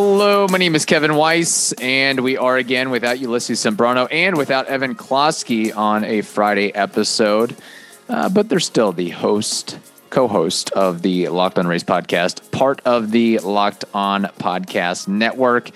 Hello, my name is Kevin Weiss, and we are again without Ulysses Sembrano and without Evan Klosky on a Friday episode. Uh, but they're still the host, co host of the Locked On Rays podcast, part of the Locked On Podcast Network.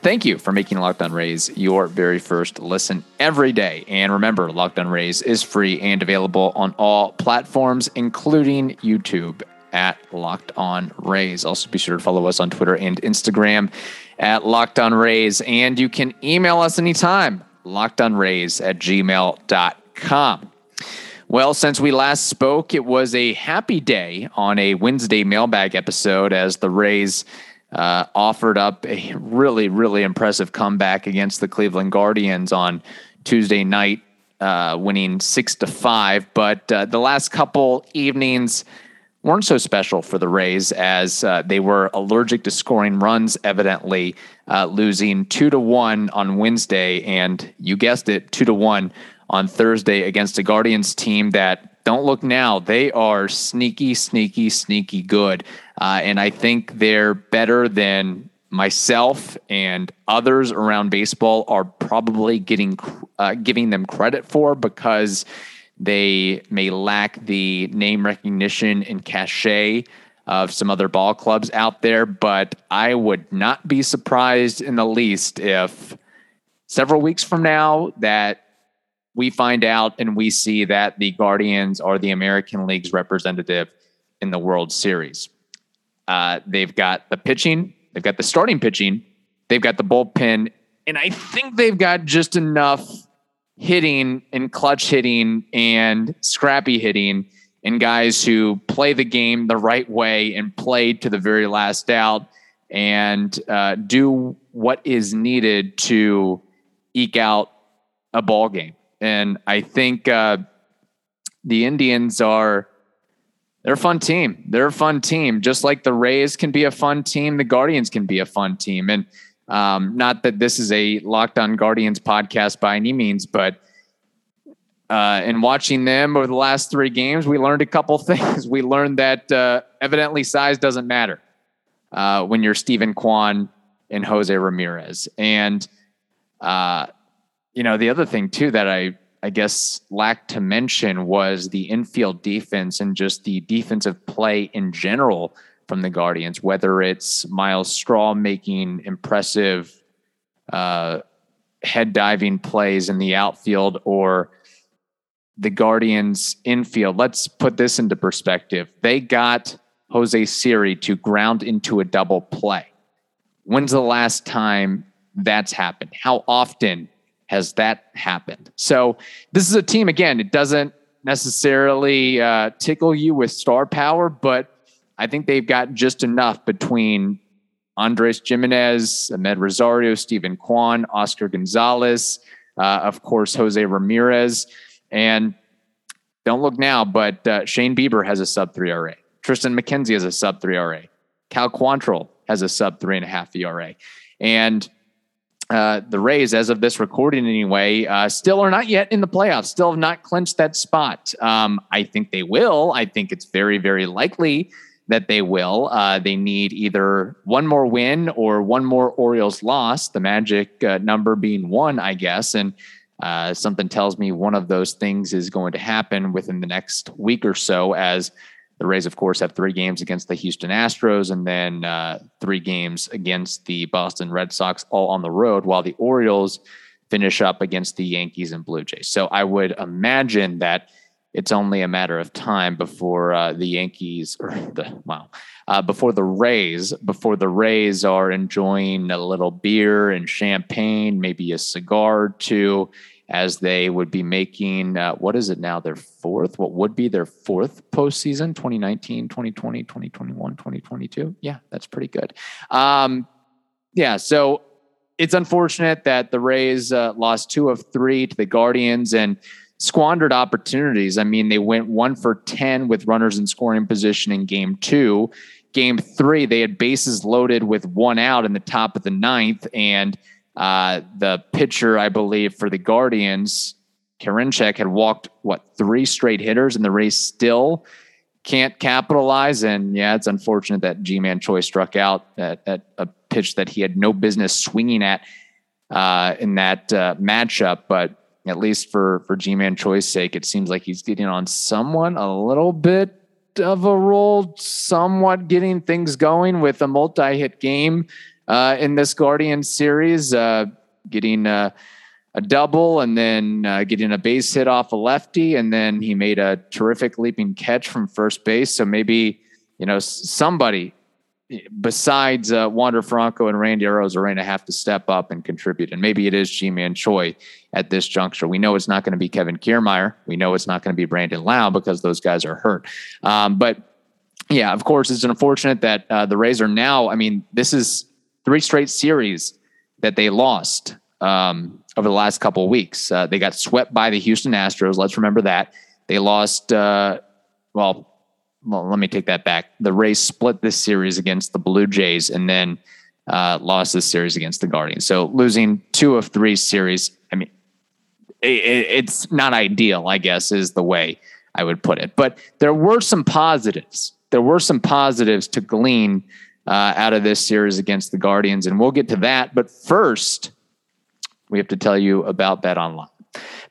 Thank you for making Locked On Rays your very first listen every day. And remember, Locked On Rays is free and available on all platforms, including YouTube at Locked On Rays. Also, be sure to follow us on Twitter and Instagram at Locked On Rays. And you can email us anytime, lockedonrays at gmail.com. Well, since we last spoke, it was a happy day on a Wednesday mailbag episode as the Rays uh, offered up a really, really impressive comeback against the Cleveland Guardians on Tuesday night, uh, winning six to five. But uh, the last couple evenings, weren't so special for the Rays as uh, they were allergic to scoring runs, evidently uh, losing two to one on Wednesday, and you guessed it, two to one on Thursday against a Guardians team that don't look now. They are sneaky, sneaky, sneaky good, uh, and I think they're better than myself and others around baseball are probably getting uh, giving them credit for because they may lack the name recognition and cachet of some other ball clubs out there, but I would not be surprised in the least if several weeks from now that we find out and we see that the Guardians are the American League's representative in the World Series. Uh, they've got the pitching, they've got the starting pitching, they've got the bullpen, and I think they've got just enough hitting and clutch hitting and scrappy hitting and guys who play the game the right way and play to the very last out and uh, do what is needed to eke out a ball game. And I think uh, the Indians are they're a fun team. They're a fun team. Just like the Rays can be a fun team, the Guardians can be a fun team. And um, not that this is a Locked On Guardians podcast by any means, but uh, in watching them over the last three games, we learned a couple things. We learned that uh, evidently size doesn't matter uh, when you're Steven Kwan and Jose Ramirez. And, uh, you know, the other thing, too, that I, I guess lacked to mention was the infield defense and just the defensive play in general from the Guardians, whether it's Myles Straw making impressive uh, head diving plays in the outfield or the Guardians infield. Let's put this into perspective. They got Jose Siri to ground into a double play. When's the last time that's happened? How often has that happened? So, this is a team, again, it doesn't necessarily uh, tickle you with star power, but I think they've got just enough between Andres Gimenez, Amed Rosario, Steven Kwan, Oscar Gonzalez, uh, of course, Jose Ramirez. And don't look now, but uh, Shane Bieber has a sub three ERA. Triston McKenzie has a sub three ERA. Cal Quantrill has a sub three and a half ERA. And uh, the Rays, as of this recording anyway, uh, still are not yet in the playoffs, still have not clinched that spot. Um, I think they will. I think it's very, very likely that they will. Uh, they need either one more win or one more Orioles loss, the magic uh, number being one, I guess. And uh, something tells me one of those things is going to happen within the next week or so, as the Rays, of course, have three games against the Houston Astros and then uh, three games against the Boston Red Sox, all on the road, while the Orioles finish up against the Yankees and Blue Jays. So I would imagine that it's only a matter of time before uh, the Yankees or the wow, uh, before the Rays, before the Rays are enjoying a little beer and champagne, maybe a cigar or two, as they would be making uh, what is it now? Their fourth, what would be their fourth postseason 2019, 2020, 2021, 2022. Yeah, that's pretty good. Um, yeah, so it's unfortunate that the Rays uh, lost two of three to the Guardians and squandered opportunities. I mean, they went one for 10 with runners in scoring position in game two. Game three, they had bases loaded with one out in the top of the ninth. And uh, the pitcher, I believe, for the Guardians, Karinchak, had walked, what, three straight hitters, and the Rays still can't capitalize. And yeah, it's unfortunate that Ji-Man Choi struck out at, at, a pitch that he had no business swinging at uh, in that uh, matchup. But at least for for Ji-Man Choi's sake, it seems like he's getting on someone a little bit of a role, somewhat getting things going with a multi-hit game uh, in this Guardian series, uh, getting uh, a double and then uh, getting a base hit off a lefty, and then he made a terrific leaping catch from first base. So maybe you know somebody besides uh, Wander Franco and Randy Arozarena have to step up and contribute, and maybe it is Ji-Man Choi at this juncture. We know it's not going to be Kevin Kiermaier. We know it's not going to be Brandon Lowe because those guys are hurt. Um, but yeah, of course, it's unfortunate that uh, the Rays are now. I mean, this is three straight series that they lost um, over the last couple of weeks. Uh, they got swept by the Houston Astros. Let's remember that. They lost, uh, well, well, let me take that back. The Rays split this series against the Blue Jays and then uh, lost this series against the Guardians. So losing two of three series, I mean, it, it's not ideal, I guess, is the way I would put it. But there were some positives. There were some positives to glean uh, out of this series against the Guardians, and we'll get to that. But first, we have to tell you about Bet Online.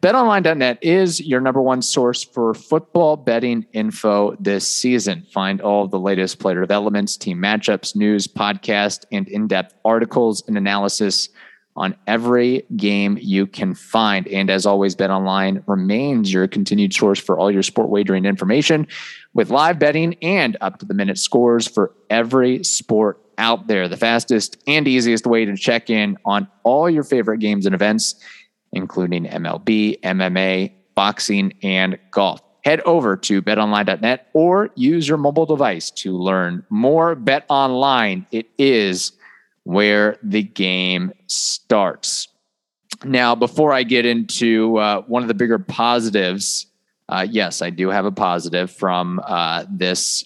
BetOnline.net is your number one source for football betting info this season. Find all the latest player developments, team matchups, news, podcast, and in depth articles and analysis on every game you can find. And as always, BetOnline remains your continued source for all your sport wagering information with live betting and up to the minute scores for every sport out there. The fastest and easiest way to check in on all your favorite games and events, including MLB, MMA, boxing, and golf. Head over to betonline.net or use your mobile device to learn more. Bet online, it is where the game starts. Now, before I get into uh, one of the bigger positives, uh, yes, I do have a positive from uh, this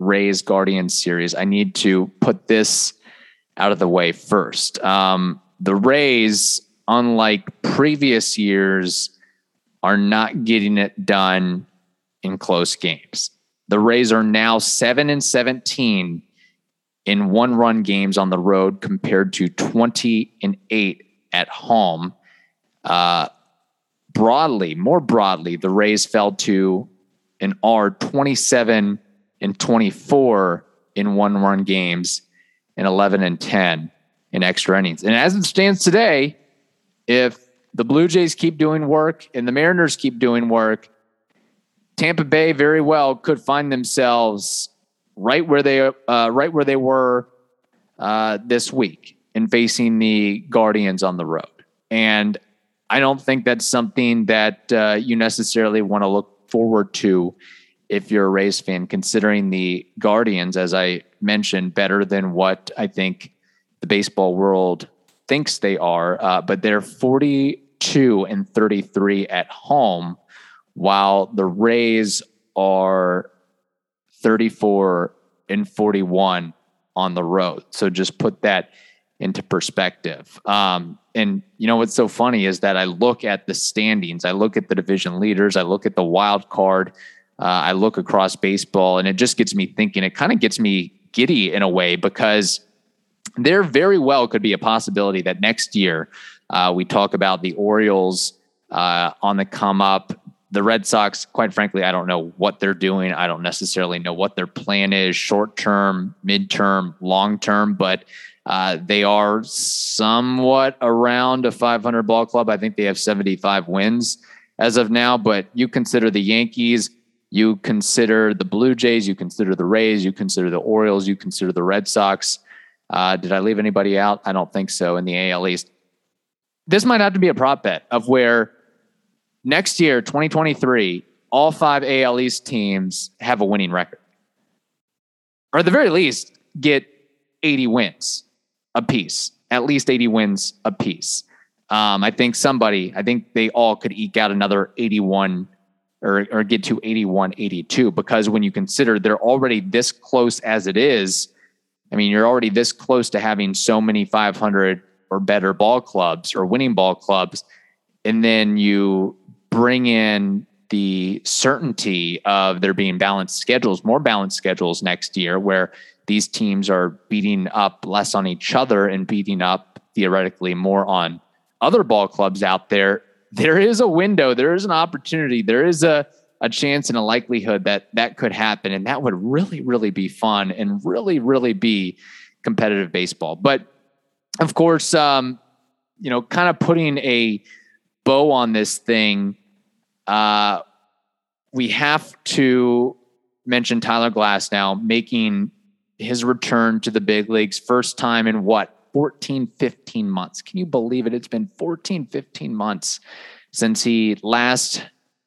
Rays Guardians series. I need to put this out of the way first. Um, the Rays, unlike previous years, are not getting it done in close games. The Rays are now 7 and 17 in one run games on the road compared to 20 and 8 at home. Uh, broadly, more broadly, the Rays fell to an R 27 and 24 in one run games and 11 and 10 in extra innings. And as it stands today, if the Blue Jays keep doing work and the Mariners keep doing work, Tampa Bay very well could find themselves right where they uh, right where they were uh, this week in facing the Guardians on the road. And I don't think that's something that uh, you necessarily want to look forward to if you're a Rays fan, considering the Guardians, as I mentioned, better than what I think the baseball world thinks they are. Uh, but they're 42 and 33 at home, while the Rays are 34 and 41 on the road. So just put that into perspective. Um, and you know what's so funny is that I look at the standings, I look at the division leaders, I look at the wild card, uh, I look across baseball, and it just gets me thinking. It kind of gets me giddy in a way because there very well could be a possibility that next year uh, we talk about the Orioles uh, on the come up the Red Sox, quite frankly, I don't know what they're doing. I don't necessarily know what their plan is short term, mid-term, long term, but uh, they are somewhat around a 500 ball club. I think they have 75 wins as of now, but you consider the Yankees, you consider the Blue Jays, you consider the Rays, you consider the Orioles, you consider the Red Sox. Uh, did I leave anybody out? I don't think so in the AL East. This might have to be a prop bet of where next year, 2023, all five AL East teams have a winning record. Or at the very least, get 80 wins a piece, at least 80 wins a piece. Um, I think somebody, I think they all could eke out another 81 or, or get to 81, 82, because when you consider they're already this close as it is, I mean, you're already this close to having so many 500 or better ball clubs or winning ball clubs. And then you bring in the certainty of there being balanced schedules, more balanced schedules next year, where these teams are beating up less on each other and beating up theoretically more on other ball clubs out there, there is a window, there is an opportunity, there is a a chance and a likelihood that that could happen, and that would really, really be fun and really, really be competitive baseball. But of course, um, you know, kind of putting a bow on this thing, uh, we have to mention Tyler Glasnow making his return to the big leagues first time in what 14 15 months can you believe it it's been 14 15 months since he last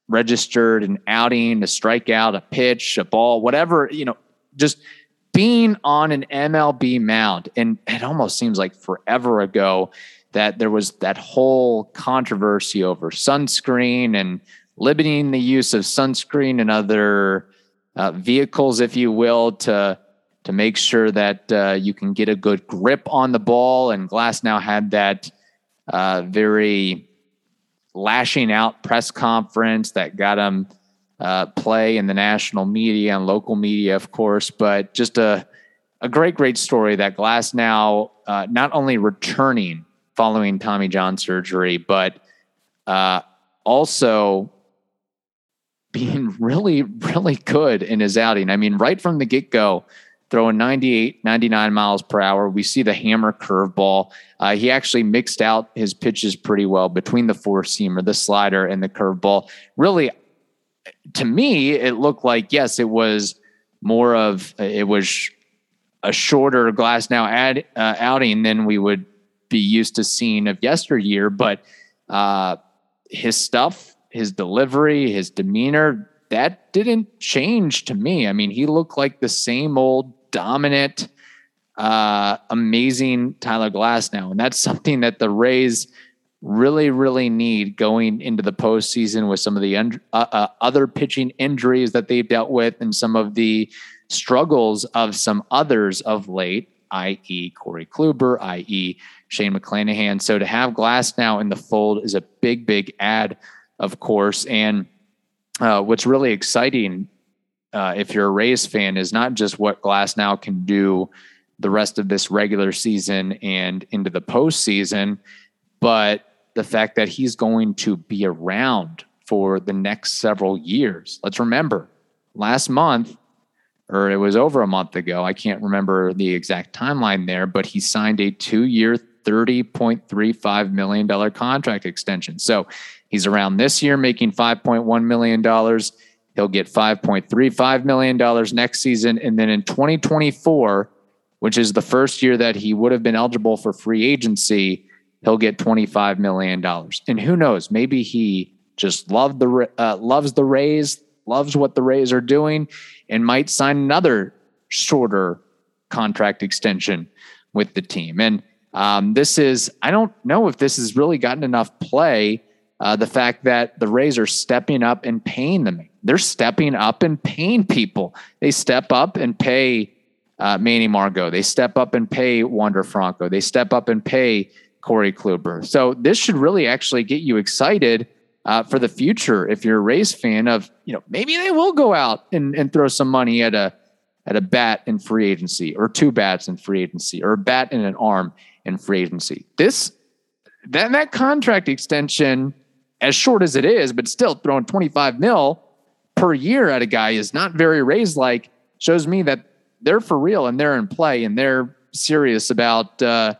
registered an outing a strikeout a pitch a ball whatever you know just being on an mlb mound and it almost seems like forever ago that there was that whole controversy over sunscreen and limiting the use of sunscreen and other uh, vehicles if you will to to make sure that uh, you can get a good grip on the ball. And Glasnow had that uh, very lashing out press conference that got him uh, play in the national media and local media, of course. But just a a great, great story that Glasnow uh, not only returning following Tommy John surgery, but uh, also being really, really good in his outing. I mean, right from the get go, throwing 98, 99 miles per hour. We see the hammer curveball. Uh, he actually mixed out his pitches pretty well between the four seamer, the slider, and the curveball. Really, to me, it looked like, yes, it was more of, it was a shorter Glasnow ad, uh, outing than we would be used to seeing of yesteryear. But uh, his stuff, his delivery, his demeanor, that didn't change to me. I mean, he looked like the same old dominant, uh, amazing Tyler Glasnow. And that's something that the Rays really, really need going into the postseason with some of the uh, uh, other pitching injuries that they've dealt with and some of the struggles of some others of late, i.e., Corey Kluber, i.e., Shane McClanahan. So to have Glass now in the fold is a big, big add, of course. And uh, what's really exciting uh, if you're a Rays fan, is not just what Glasnow can do the rest of this regular season and into the postseason, but the fact that he's going to be around for the next several years. Let's remember last month, or it was over a month ago, I can't remember the exact timeline there, but he signed a two year, $30.35 million contract extension. So he's around this year making $5.1 million He'll get $5.35 million next season. And then in 2024, which is the first year that he would have been eligible for free agency, he'll get $25 million. And who knows, maybe he just loved the, uh, loves the Rays, loves what the Rays are doing, and might sign another shorter contract extension with the team. And um, this is, I don't know if this has really gotten enough play. Uh, the fact that the Rays are stepping up and paying them they're stepping up and paying people. They step up and pay uh, Manny Margot. They step up and pay Wander Franco. They step up and pay Corey Kluber. So this should really actually get you excited uh, for the future if you're a Rays fan. Of you know maybe they will go out and, and throw some money at a at a bat in free agency or two bats in free agency or a bat and an arm in free agency. This that that contract extension, as short as it is, but still throwing 25 mil per year at a guy is not very Rays like shows me that they're for real and they're in play and they're serious about uh,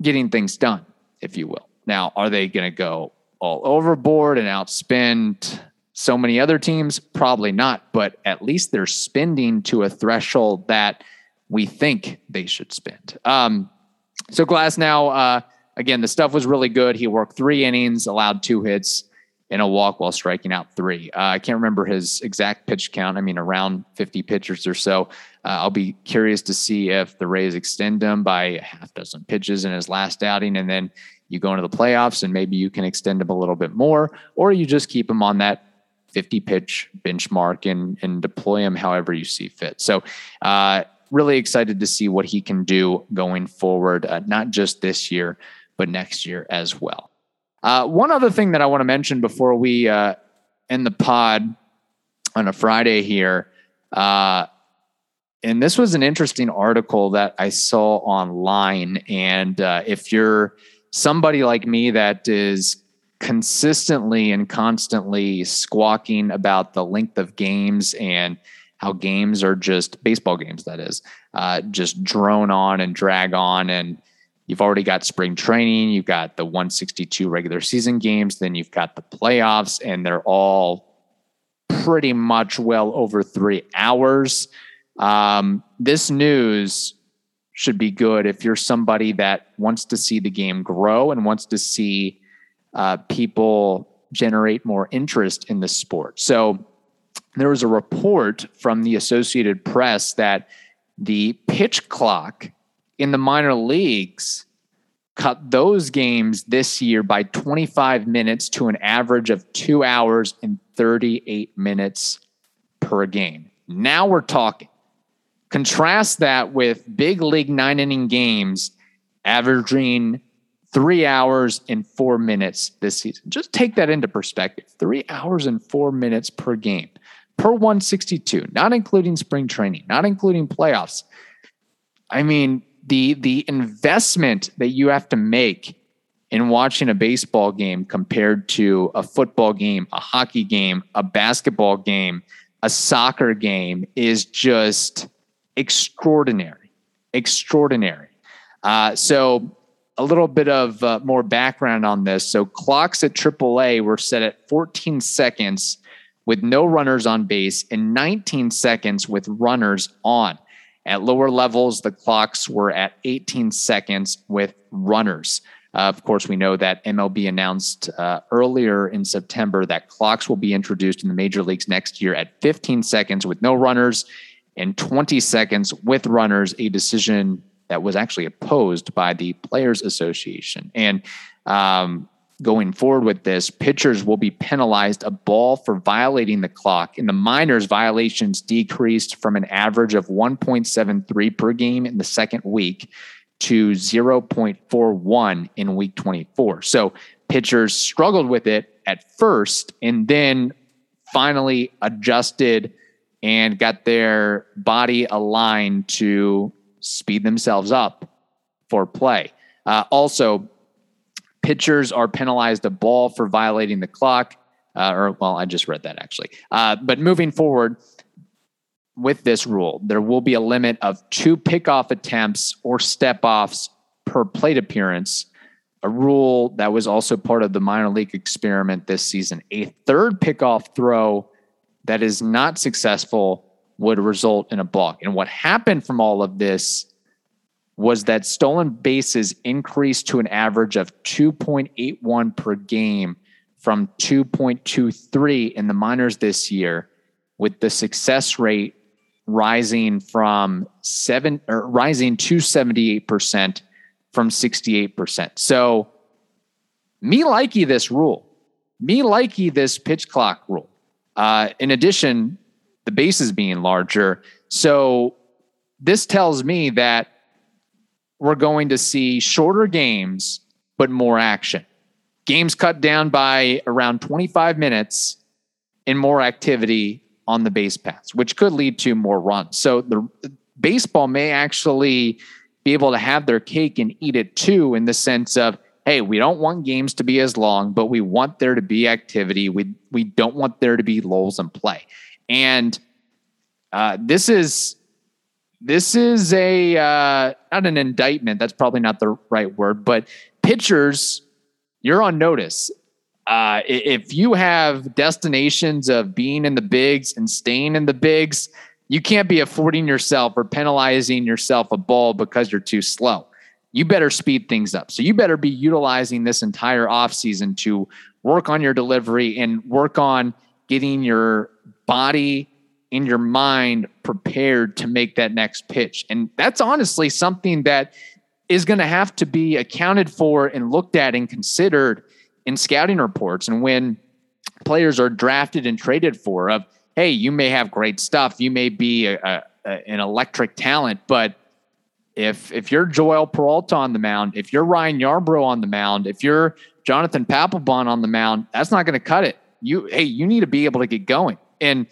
getting things done, if you will. Now, are they going to go all overboard and outspend so many other teams? Probably not, but at least they're spending to a threshold that we think they should spend. Um, so Glasnow, uh, again, the stuff was really good. He worked three innings, allowed two hits in a walk while striking out three. Uh, I can't remember his exact pitch count. I mean, around 50 pitchers or so. Uh, I'll be curious to see if the Rays extend him by a half dozen pitches in his last outing, and then you go into the playoffs and maybe you can extend him a little bit more, or you just keep him on that 50 pitch benchmark and and deploy him however you see fit. So. Uh, really excited to see what he can do going forward, uh, not just this year, but next year as well. Uh, one other thing that I want to mention before we uh, in the pod on a Friday here. Uh, and this was an interesting article that I saw online. And uh, if you're somebody like me that is consistently and constantly squawking about the length of games and how games are just baseball games, that is, uh, just drone on and drag on. And you've already got spring training, you've got the 162 regular season games, then you've got the playoffs, and they're all pretty much well over three hours. Um, this news should be good if you're somebody that wants to see the game grow and wants to see uh, people generate more interest in the sport. So there was a report from the Associated Press that the pitch clock in the minor leagues cut those games this year by 25 minutes to an average of two hours and 38 minutes per game. Now we're talking. Contrast that with big league nine inning games averaging three hours and four minutes this season. Just take that into perspective three hours and four minutes per game per 162, not including spring training, not including playoffs. I mean, the the investment that you have to make in watching a baseball game compared to a football game, a hockey game, a basketball game, a soccer game is just extraordinary, extraordinary. Uh, so, a little bit of uh, more background on this. So, clocks at AAA were set at 14 seconds with no runners on base and 19 seconds with runners on. At lower levels, the clocks were at 18 seconds with runners. Uh, of course, we know that MLB announced uh, earlier in September that clocks will be introduced in the major leagues next year at 15 seconds with no runners and 20 seconds with runners, a decision that was actually opposed by the Players Association. And um, going forward with this, pitchers will be penalized a ball for violating the clock. In the minors, violations decreased from an average of 1.73 per game in the second week to 0.41 in week 24. So pitchers struggled with it at first and then finally adjusted and got their body aligned to speed themselves up for play. Uh, also, pitchers are penalized a ball for violating the clock. Uh, or, well, I just read that actually. Uh, but moving forward with this rule, there will be a limit of two pickoff attempts or step offs per plate appearance, a rule that was also part of the minor league experiment this season. A third pickoff throw that is not successful would result in a balk. And what happened from all of this was that stolen bases increased to an average of 2.81 per game from 2.23 in the minors this year, with the success rate rising from seven or rising to 78% from 68%. So me likey this rule. Me likey this pitch clock rule. Uh, in addition, the bases being larger. So this tells me that we're going to see shorter games, but more action. Games cut down by around 25 minutes and more activity on the base paths, which could lead to more runs. So the baseball may actually be able to have their cake and eat it too, in the sense of, hey, we don't want games to be as long, but we want there to be activity. We we don't want there to be lulls in play. And uh, this is this is a uh, not an indictment. That's probably not the right word, but pitchers, you're on notice. Uh, if you have destinations of being in the bigs and staying in the bigs, you can't be affording yourself or penalizing yourself a ball because you're too slow. You better speed things up. So you better be utilizing this entire offseason to work on your delivery and work on getting your body in your mind prepared to make that next pitch. And that's honestly something that is going to have to be accounted for and looked at and considered in scouting reports. And when players are drafted and traded for, of hey, you may have great stuff, you may be a, a, a, an electric talent, but if if you're Joel Peralta on the mound, if you're Ryan Yarbrough on the mound, if you're Jonathan Papelbon on the mound, that's not going to cut it you hey, you need to be able to get going. And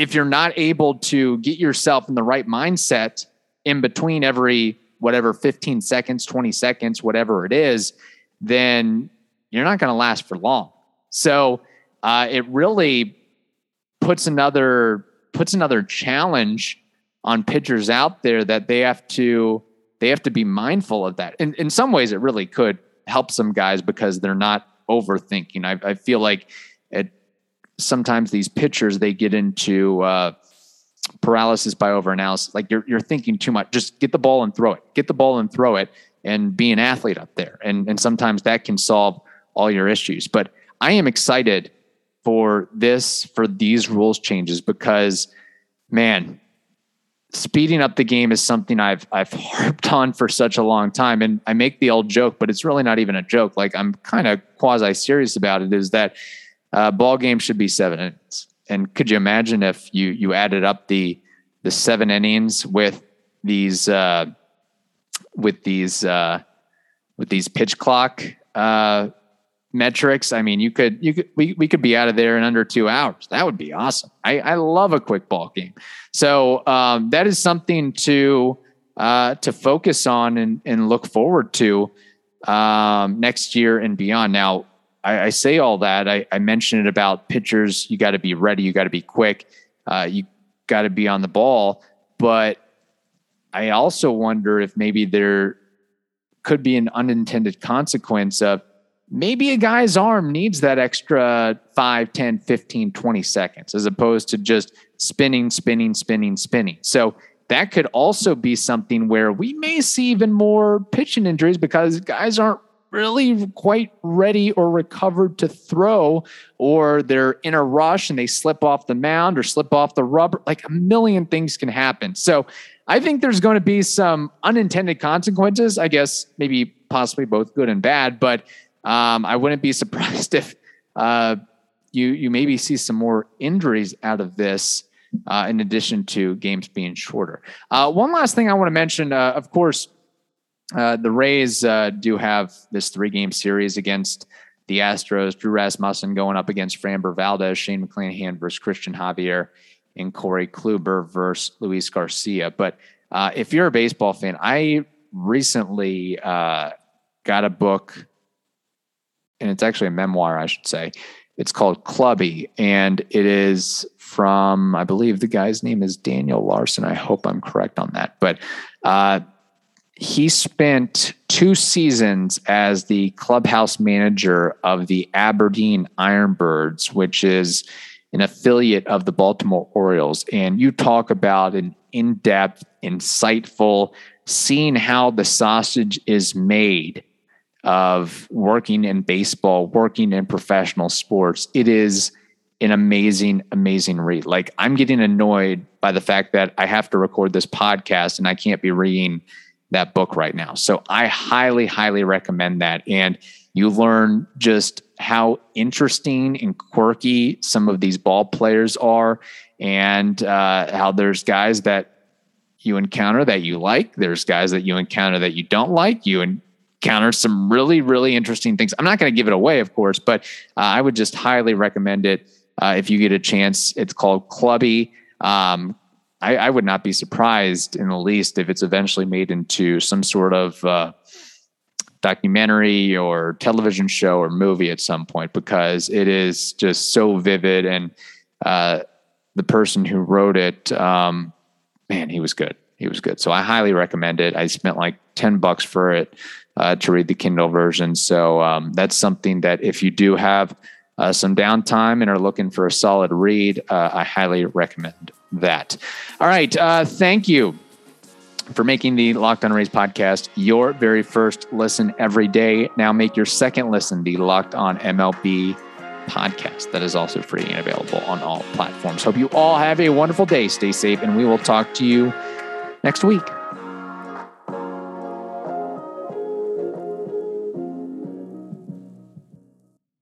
if you're not able to get yourself in the right mindset in between every whatever 15 seconds, 20 seconds, whatever it is, then you're not going to last for long. So uh, it really puts another puts another challenge on pitchers out there that they have to they have to be mindful of that. In in some ways, it really could help some guys because they're not overthinking. I, I feel like sometimes these pitchers they get into uh, paralysis by overanalysis. Like you're you're thinking too much. Just get the ball and throw it. Get the ball and throw it, and be an athlete up there. And and sometimes that can solve all your issues. But I am excited for this for these rules changes because, man. Speeding up the game is something I've I've harped on for such a long time, and I make the old joke, but it's really not even a joke. Like I'm kind of quasi serious about it. Is that uh, ball game should be seven innings. And could you imagine if you you added up the the seven innings with these uh, with these uh, with these pitch clock uh, metrics? I mean, you could you could we, we could be out of there in under two hours. That would be awesome. I, I love a quick ball game. So um, that is something to uh, to focus on and, and look forward to um, next year and beyond. Now, I, I say all that. I, I, mentioned it about pitchers. You got to be ready. You got to be quick. Uh, you got to be on the ball. But I also wonder if maybe there could be an unintended consequence of maybe a guy's arm needs that extra 5, 10, 15, 20 seconds as opposed to just spinning, spinning, spinning, spinning. So that could also be something where we may see even more pitching injuries because guys aren't really quite ready or recovered to throw, or they're in a rush and they slip off the mound or slip off the rubber. Like a million things can happen. So I think there's going to be some unintended consequences. I guess maybe possibly both good and bad, but um, I wouldn't be surprised if uh, you you maybe see some more injuries out of this. Uh, in addition to games being shorter. Uh, one last thing I want to mention, uh, of course, uh, the Rays uh, do have this three game series against the Astros. Drew Rasmussen going up against Framber Valdez, Shane McClanahan versus Cristian Javier, and Corey Kluber versus Luis Garcia. But uh, if you're a baseball fan, I recently uh, got a book, and it's actually a memoir, I should say. It's called Clubbie, and it is from, I believe the guy's name is Daniel Larson. I hope I'm correct on that. But uh, he spent two seasons as the clubhouse manager of the Aberdeen Ironbirds, which is an affiliate of the Baltimore Orioles. And you talk about an in depth, insightful, seeing how the sausage is made of working in baseball, working in professional sports. It is an amazing, amazing read. Like I'm getting annoyed by the fact that I have to record this podcast and I can't be reading that book right now. So I highly, highly recommend that. And you learn just how interesting and quirky some of these ball players are, and uh, how there's guys that you encounter that you like. There's guys that you encounter that you don't like. You encounter some really, really interesting things. I'm not going to give it away, of course, but uh, I would just highly recommend it uh, if you get a chance. It's called Clubbie. Um, I, I, would not be surprised in the least if it's eventually made into some sort of uh, documentary or television show or movie at some point because it is just so vivid and uh, the person who wrote it, um, man, he was good. He was good. So I highly recommend it. I spent like 10 bucks for it uh, to read the Kindle version. So um, that's something that if you do have uh, some downtime and are looking for a solid read, uh, I highly recommend that. All right. Uh, thank you for making the Locked On Rays podcast your very first listen every day. Now make your second listen the Locked On MLB podcast. That is also free and available on all platforms. Hope you all have a wonderful day. Stay safe, and we will talk to you next week.